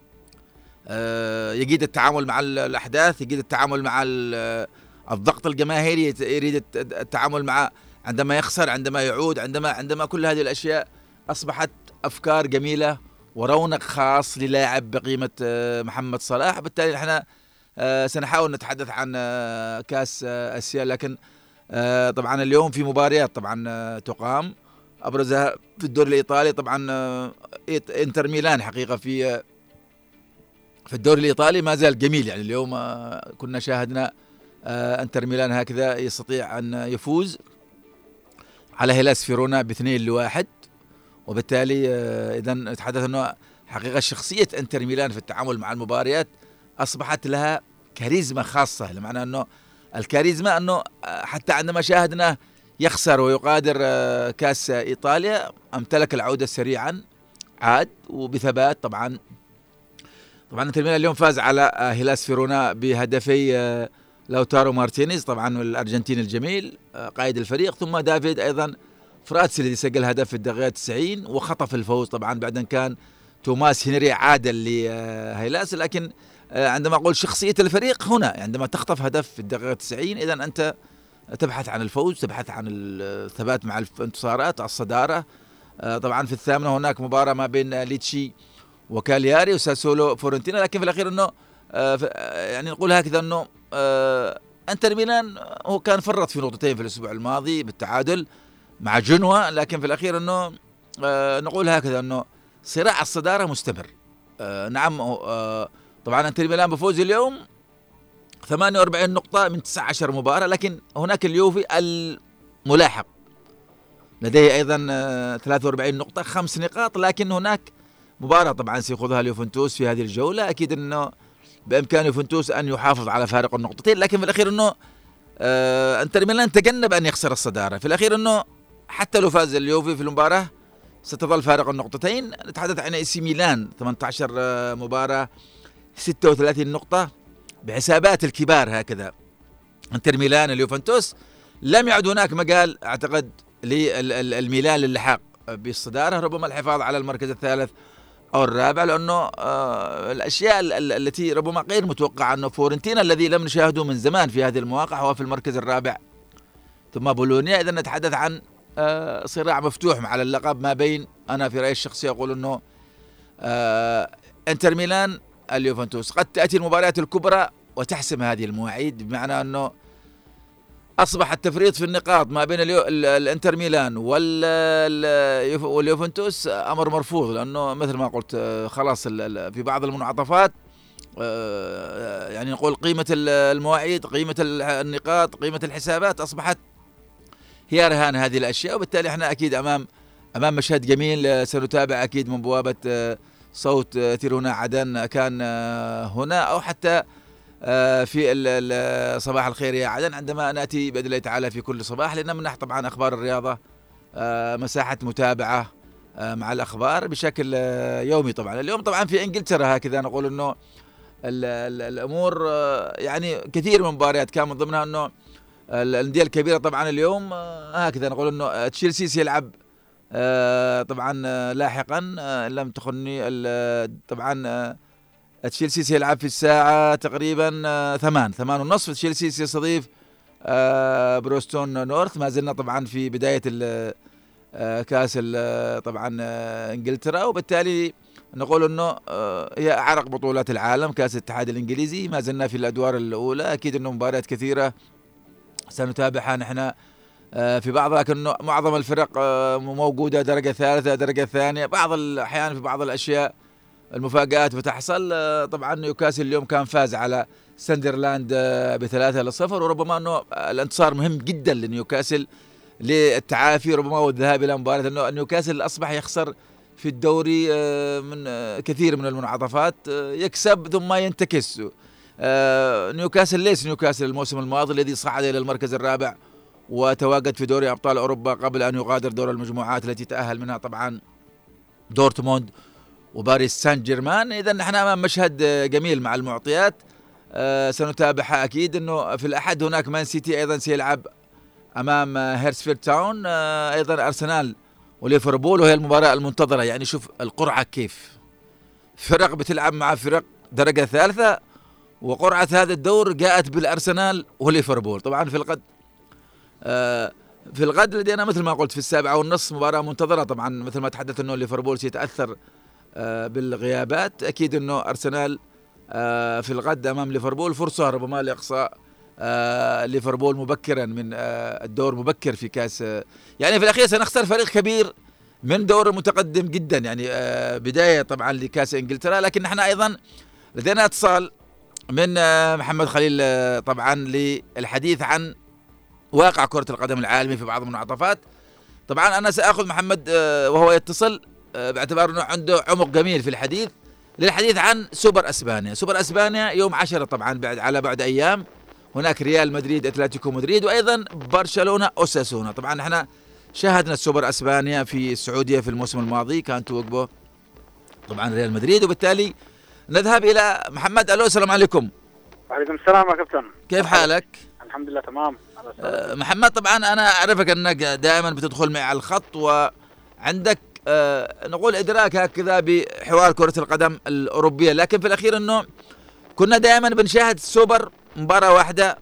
يجيد التعامل مع الأحداث يجيد التعامل مع الضغط الجماهيري يريد التعامل مع عندما يخسر عندما يعود عندما عندما كل هذه الأشياء أصبحت أفكار جميلة ورونق خاص للاعب بقيمة محمد صلاح. بالتالي نحن سنحاول نتحدث عن كأس آسيا. لكن طبعا اليوم في مباريات طبعا تقام. أبرزها في الدوري الإيطالي طبعا آه، إنتر ميلان حقيقة في آه، في الدوري الإيطالي ما زال جميل. يعني اليوم آه، كنا شاهدنا إنتر ميلان هكذا يستطيع أن يفوز. على هيلاس فيرونا باثنين لواحد وبالتالي اذا نتحدث إنه حقيقة شخصية إنتر ميلان في التعامل مع المباريات أصبحت لها كاريزما خاصة بمعنى إنه الكاريزما إنه حتى عندما شاهدناه يخسر ويغادر آه، كأس إيطاليا أمتلك العودة سريعا عاد وبثبات طبعا. طبعا إنتر ميلان اليوم فاز على آه، هيلاس فيرونا بهدفي آه، لوتارو مارتينيز طبعا الارجنتيني الجميل قائد الفريق ثم دافيد أيضا فراتسي الذي سجل هدف في الدقيقة 90 وخطف الفوز. طبعا بعد أن كان توماس هنري عادل لهيلاس لكن عندما أقول شخصية الفريق هنا عندما تخطف هدف في الدقيقة 90 اذا أنت تبحث عن الفوز تبحث عن الثبات مع الانتصارات الصدارة. آه، طبعا في الثامنة هناك مباراة ما بين ليتشي وكالياري وساسولو فورنتينا لكن في آه، آه، يعني نقول هكذا أنه انتر ميلان هو كان فرط في نقطتين في الأسبوع الماضي بالتعادل مع جنوا لكن في الأخير إنه نقول هكذا إنه صراع الصدارة مستمر. نعم طبعا انتر ميلان بفوز اليوم 48 نقطة من 19 مباراة لكن هناك اليوفي الملاحق. لديه أيضا 43 آه، نقطة خمس نقاط لكن هناك مباراة طبعا سيخوضها اليوفنتوس في هذه الجولة. أكيد أنه بإمكان يوفنتوس أن يحافظ على فارق النقطتين لكن في الأخير أنه آه إنتر ميلان تجنب أن يخسر الصدارة. في الأخير أنه حتى لو فاز اليوفي في المباراة ستظل فارق النقطتين. نتحدث عن إي سي ميلان 18 آه، مباراة 36 نقطة بحسابات الكبار هكذا. إنتر ميلان اليوفنتوس لم يعد هناك مجال أعتقد للميلان للحاق بالصدارة. ربما الحفاظ على المركز الثالث أو الرابع لأنه آه الأشياء التي ربما غير متوقعة أنه فورنتينا الذي لم نشاهده من زمان في هذه المواقع هو في المركز الرابع. ثم بولونيا إذا نتحدث عن آه صراع مفتوح على اللقب ما بين أنا في رأيي الشخصي أقول إنه آه إنتر ميلان اليوفنتوس. قد تأتي المباريات الكبرى وتحسم هذه المواعيد بمعنى أنه أصبح التفريط في النقاط ما بين اليو... الإنتر ميلان واليوفنتوس أمر مرفوض لأنه مثل ما قلت خلاص في بعض المنعطفات آه، يعني نقول قيمة المواعيد قيمة النقاط قيمة الحسابات أصبحت هي رهان هذه الأشياء وبالتالي إحنا أكيد أمام أمام مشهد جميل سنتابع أكيد من بوابة آه، صوت تيرونا عدن كان آه، هنا أو حتى آه، في صباح الخير يا عدن. عندما نأتي بإذن الله تعالى في كل صباح لنمنح طبعا أخبار الرياضة آه، مساحة متابعة مع الأخبار بشكل يومي طبعا. اليوم طبعا في إنجلترا هكذا نقول إنه الأمور يعني كثير من المباريات كان من ضمنها إنه الأندية الكبيرة طبعا اليوم هكذا نقول إنه تشيلسي سيلعب آه، طبعا آه، لاحقا آه، لم تخني طبعا تشيلسي سيلعب في الساعة تقريبا ثمان ثمان ونصف. تشيلسي سيستضيف بروستون نورث. ما زلنا طبعا في بداية كأس طبعا إنجلترا. وبالتالي نقول إنه هي أعرق بطولات العالم كأس الاتحاد الإنجليزي. ما زلنا في الأدوار الأولى. أكيد إنه مباريات كثيرة سنتابعها نحن آه، في بعض لكن معظم الفرق آه، موجودة درجة ثالثة درجة ثانية. بعض الأحيان في بعض الأشياء المفاجآت بتحصل. آه، طبعا نيوكاسل اليوم كان فاز على سندرلاند بثلاثة لصفر. وربما أنه الانتصار مهم جدا لنيوكاسل للتعافي. ربما والذهاب إلى مباراة. أنه نيوكاسل أصبح يخسر في الدوري من كثير من المنعطفات يكسب ثم ينتكس. نيوكاسل ليس نيوكاسل الموسم الماضي الذي صعد إلى المركز الرابع وتواجد في دوري أبطال أوروبا قبل أن يغادر دور المجموعات التي تأهل منها طبعا دورتموند. وباريس سان جيرمان. اذا نحن أمام مشهد جميل مع المعطيات. أه سنتابعها أكيد إنه في الأحد هناك مان سيتي أيضا سيلعب أمام هيدرسفيلد تاون. أه أيضا أرسنال وليفربول وهي المباراة المنتظرة. يعني شوف القرعة كيف. فرق بتلعب مع فرق درجة ثالثة وقرعة هذا الدور جاءت بالأرسنال وليفربول. طبعا في الغد آه، في الغد لدينا مثل ما قلت في السابعة والنصف مباراة منتظرة. طبعا مثل ما تحدث إنه ليفربول سيتأثر آه، بالغيابات. أكيد إنه أرسنال آه، في الغد أمام ليفربول. فرصة ربما لإقصاء آه ليفربول مبكرا من آه الدور مبكر في كأس آه يعني في الأخير سنخسر فريق كبير من دور متقدم جدا يعني آه بداية طبعا لكأس إنجلترا. لكن إحنا أيضا لدينا اتصال من آه محمد خليل آه طبعا للحديث عن واقع كرة القدم العالمي في بعض المنعطفات. طبعا أنا سأخذ محمد آه وهو يتصل. آه باعتبار إنه عنده عمق جميل في الحديث للحديث عن سوبر أسبانيا. سوبر أسبانيا يوم عشرة طبعا بعد على بعد أيام هناك ريال مدريد أتلتيكو مدريد وأيضا برشلونة أوساسونا. طبعا إحنا شاهدنا السوبر أسبانيا في السعودية في الموسم الماضي كان توج به طبعا ريال مدريد وبالتالي نذهب إلى محمد. ألو السلام عليكم. وعليكم السلام يا كابتن. كيف حالك؟ الحمد لله تمام. أه محمد طبعا أنا أعرفك أنك دائما بتدخل معي على الخط وعندك نقول إدراك هكذا بحوار كرة القدم الأوروبية. لكن في الأخير إنه كنا دائما بنشاهد السوبر مباراة واحدة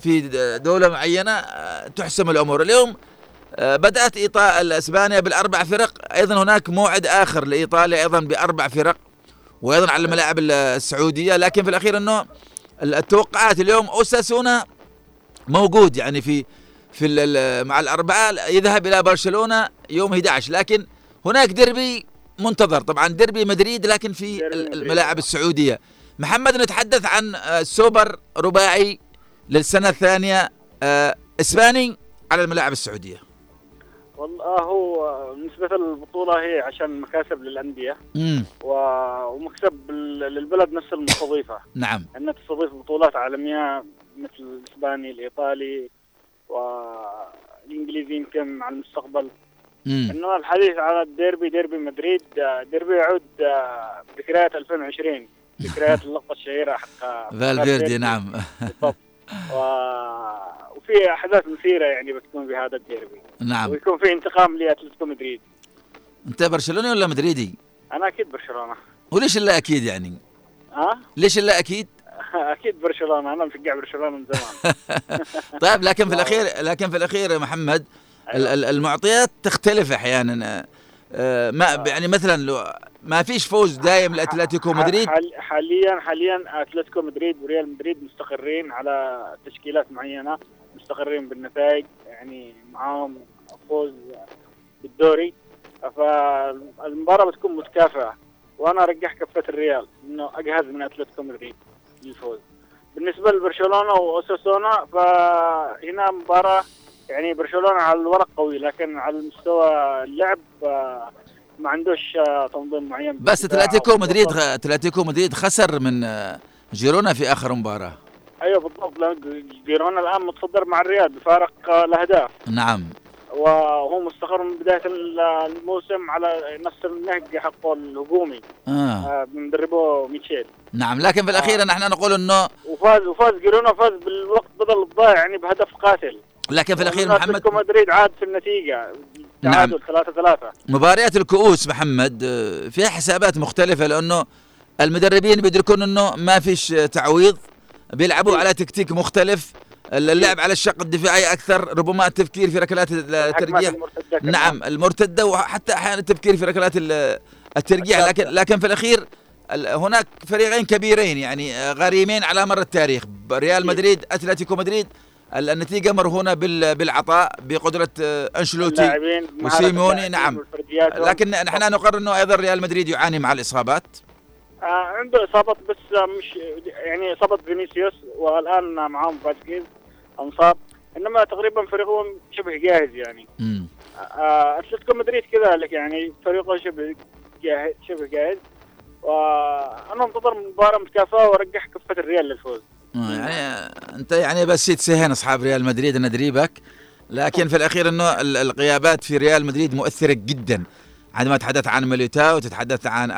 في دولة معينة تحسم الأمور. اليوم بدأت ايطاليا اسبانيا بالأربع فرق. أيضا هناك موعد آخر لإيطاليا أيضا بأربع فرق وأيضا على الملاعب السعودية. لكن في الأخير إنه التوقعات اليوم أوساسونا موجود يعني في في مع الأربعة يذهب إلى برشلونة يوم 11 لكن هناك ديربي منتظر. طبعا ديربي مدريد لكن في الملاعب السعودية. محمد نتحدث عن سوبر رباعي للسنة الثانية إسباني على الملاعب السعودية. والله هو بالنسبة للبطولة هي عشان مكاسب للأندية. ومكسب للبلد نفس المستضيفة. نعم. أنها تستضيف بطولات عالمية مثل الإسباني الإيطالي والإنجليزي يمكن على المستقبل. إنه الحديث عن الديربي ديربي مدريد ديربي يعود ذكريات 2020 ذكريات اللقطة الشهيرة حق فالفيردي نعم. بالضبط. و... وفي أحداث مثيرة يعني بتكون في هذا الديربي. نعم. ويكون في انتقام لأتلتيكو مدريد. أنت برشلوني ولا مدريدي؟ أنا أكيد برشلونة. وليش الا أكيد يعني؟ ها؟ ليش الا أكيد؟ أكيد برشلونة. أنا مشجع برشلونة من زمان. طيب لكن في الأخير لكن في الأخير يا محمد أيوة. المعطيات تختلف أحيانا. ما يعني مثلا لو ما فيش فوز دايم لأتلتيكو مدريد؟ حاليا حاليا أتلتيكو مدريد وريال مدريد مستقرين على تشكيلات معينة مستقرين بالنتائج يعني معاهم فوز بالدوري. فالمباراة بتكون متكافئة وأنا ارجح كفه الريال إنه أجهز من أتلتيكو مدريد للفوز. بالنسبة لبرشلونة وأوساسونا فهنا مباراة يعني برشلونة على الورق قوي لكن على مستوى اللعب ما عندوش تنظيم معين. بس اتلتيكو مدريد اتلتيكو مدريد خسر من جيرونا في آخر مباراة. أيوه بالضبط. جيرونا الآن متصدر مع الريال بفارق الأهداف. نعم. وهو مستقر من بداية الموسم على نفس النهج حقه الهجومي. آه. مدربه ميتشيل. نعم. لكن في الأخير آه. نحن نقول إنه وفاز وفاز جيرونا فاز بالوقت بدل الضائع يعني بهدف قاتل. لكن في الأخير محمد مدريد عاد في النتيجة. تعادل 3 3 مباريات الكؤوس محمد فيها حسابات مختلفة لأنه المدربين بيدركون إنه ما فيش تعويض بيلعبوا على تكتيك مختلف اللعب على الشق الدفاعي أكثر ربما التفكير في ركلات الترجيح. نعم المرتدة وحتى أحيانا التفكير في ركلات الترجيح. لكن لكن في الأخير هناك فريقين كبيرين يعني غريمين على مر التاريخ ريال مدريد أتلتيكو مدريد النتيجة مرهونة بالعطاء بقدرة انشلوتي وسيموني نعم. لكن نحن نقر انه أيضا ريال مدريد يعاني مع الإصابات. آه عنده إصابات بس مش يعني إصابة فينيسيوس والآن معاهم فاسكيز انصاب إنما تقريبا فريقهم شبه جاهز يعني. امم آه أتلتيكو مدريد كذلك يعني فريقه شبه جاهز شبه جاهز. وأنا أنتظر مباراة متكافئة وأرجح كفة الريال للفوز. يعني انت يعني بس تسهن اصحاب ريال مدريد ندريبك لكن في الأخير إنه الغيابات في ريال مدريد مؤثرة جدا. عندما تتحدث عن ميليتاو تتحدث عن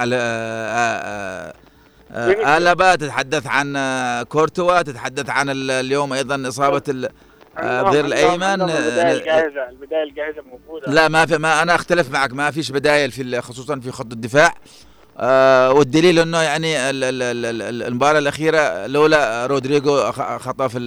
ألابا تتحدث عن كورتوا تتحدث عن اليوم أيضا إصابة الظهير الأيمن. البدايل الجاهزة البدايل الجاهزة موجودة. لا ما في ما أنا أختلف معك ما فيش بدايل في خصوصا في خط الدفاع. آه والدليل إنه يعني المباراة الأخيرة لولا رودريجو خطف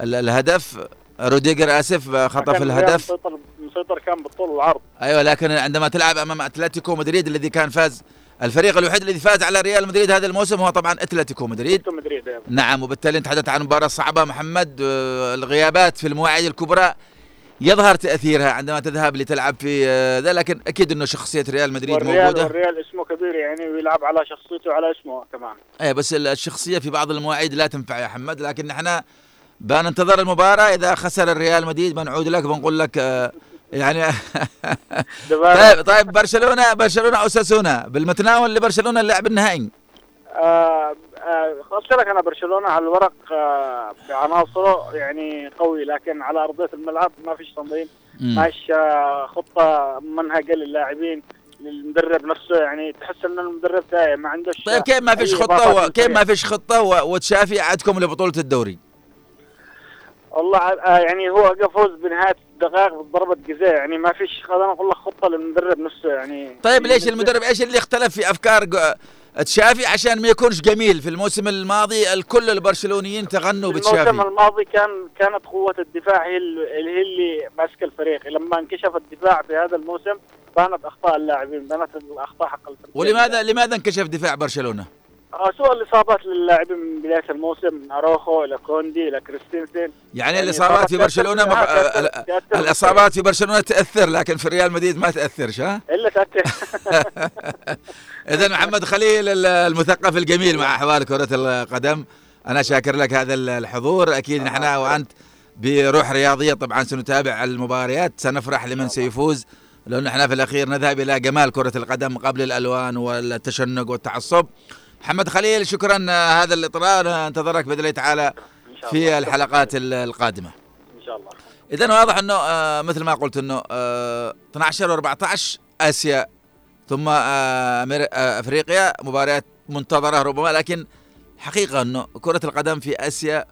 الهدف. روديجر آسف خطف الهدف. مسيطر كان بالطول والعرض أيوه لكن عندما تلعب أمام أتلتيكو مدريد الذي كان فاز الفريق الوحيد الذي فاز على ريال مدريد هذا الموسم هو طبعا أتلتيكو مدريد. مدريد أيضا. نعم وبالتالي تحدثت عن مباراة صعبة محمد آه، الغيابات في المواعيد الكبرى. يظهر تأثيرها عندما تذهب لتلعب في آه، ذا لكن أكيد إنه شخصية ريال مدريد والريال موجودة. والريال اسمه كبير يعني ويلعب على شخصيته وعلى اسمه كمان. اي بس الشخصية في بعض المواعيد لا تنفع يا حمد لكن نحن بننتظر المباراة. إذا خسر الريال مدريد بنعود لك بنقول لك آه، يعني طيب طيب برشلونة برشلونة أساسونا بالمتناول لبرشلونة اللعب النهائي. آه آه لك أنا برشلونة على الورق آه بعناصره يعني قوي لكن على أرضية الملعب ما فيش تنظيم ما فيش آه خطة منهجه للاعبين للمدرب نفسه يعني تحس ان المدرب تايه ما عندوش طيب كيف ما فيش خطة و... كيف ما فيش خطة و... وتشافي عدكم لبطولة الدوري؟ والله آه يعني هو فوز بنهاية دقائق بضربة جزاء يعني ما فيش خلينا نقول لك خطة للمدرب نفسه يعني طيب ليش المدرب إيش اللي اختلف في أفكار تشافي عشان ما يكونش جميل في الموسم الماضي الكل البرشلونيين تغنوا بتشافي. الموسم الماضي كان كانت قوة الدفاع هي اللي اللي ماسكة الفريق. لما انكشف الدفاع في هذا الموسم بانت أخطاء اللاعبين بانت الأخطاء حق الفريق. ولماذا لماذا انكشف دفاع برشلونة؟ آه، سوء الإصابات للاعبين من بداية الموسم اروخو إلى كوندي إلى كريستنسن يعني, يعني الإصابات في برشلونة مق... الإصابات في برشلونة تأثر لكن في ريال مدريد ما تأثرش ها؟ إلا تأثر. اذا محمد خليل المثقف الجميل مع أحوال كرة القدم. أنا شاكر لك هذا الحضور. أكيد نحن وأنت بروح رياضية طبعا سنتابع المباريات. سنفرح لمن سيفوز لأن إحنا في الأخير نذهب إلى جمال كرة القدم قبل الألوان والتشنج والتعصب. محمد خليل شكرا هذا الاطلاع انتظرك بإذن الله تعالى في الحلقات القادمة. إن شاء الله. اذا واضح إنه آه مثل ما قلت إنه آه 12 و14 آسيا ثم آه, آه، أفريقيا مباريات منتظرة ربما لكن حقيقة إنه كرة القدم في آسيا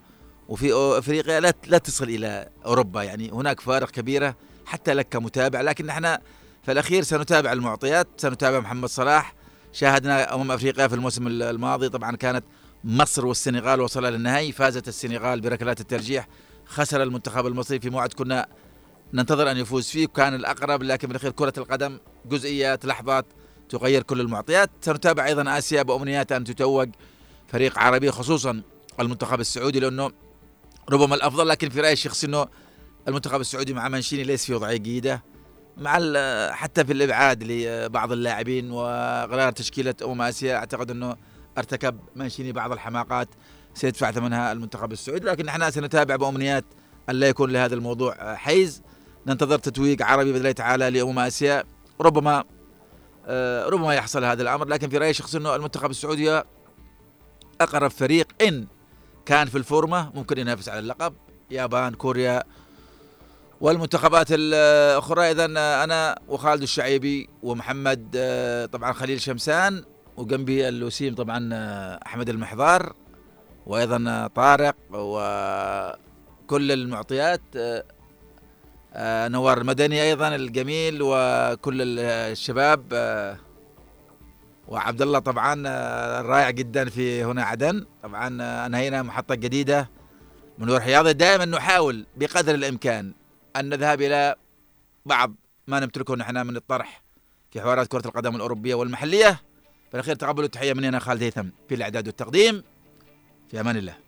وفي أفريقيا لا لا تصل إلى أوروبا يعني هناك فارق كبيرة حتى لك كمتابع لكن نحن في الأخير سنتابع المعطيات سنتابع محمد صلاح شاهدنا أمم أفريقيا في الموسم الماضي. طبعا كانت مصر والسنغال وصلا للنهائي فازت السنغال بركلات الترجيح. خسر المنتخب المصري في موعد كنا ننتظر أن يفوز فيه. كان الأقرب لكن بالاخير كرة القدم جزئيات لحظات تغير كل المعطيات. سنتابع أيضا آسيا بأمنيات أن تتوج فريق عربي خصوصا المنتخب السعودي لأنه ربما الأفضل لكن في رأيي الشخصي أنه المنتخب السعودي مع منشيني ليس في وضعية جيدة. مع حتى في الإبعاد لبعض اللاعبين وغير تشكيلة أمم آسيا أعتقد إنه أرتكب مانشيني بعض الحماقات سيدفع ثمنها المنتخب السعودي. لكن إحنا سنتابع بأمنيات أن لا يكون لهذا الموضوع حيز. ننتظر تتويج عربي بإذن الله تعالى لأمم آسيا. ربما آه، ربما يحصل هذا الأمر. لكن في رأيي الشخصي إنه المنتخب السعودي أقرب فريق إن كان في الفورمة ممكن ينافس على اللقب. يابان كوريا والمنتخبات الأخرى. إذا أنا وخالد الشعيبي ومحمد آه، طبعا خليل شمسان وجنبي الوسيم طبعا آه، أحمد المحضار وأيضا طارق وكل المعطيات آه، نوار المدني أيضا الجميل وكل الشباب وعبد الله طبعا الرائع جدا في هنا عدن. طبعا أنهينا محطة جديدة من رياضي. دائما نحاول بقدر الإمكان أن نذهب إلى بعض ما نمتلكه نحن من الطرح في حوارات كرة القدم الأوروبية والمحلية. في الأخير تقبلوا التحية مني أنا خالد هيثم في الإعداد والتقديم. في أمان الله.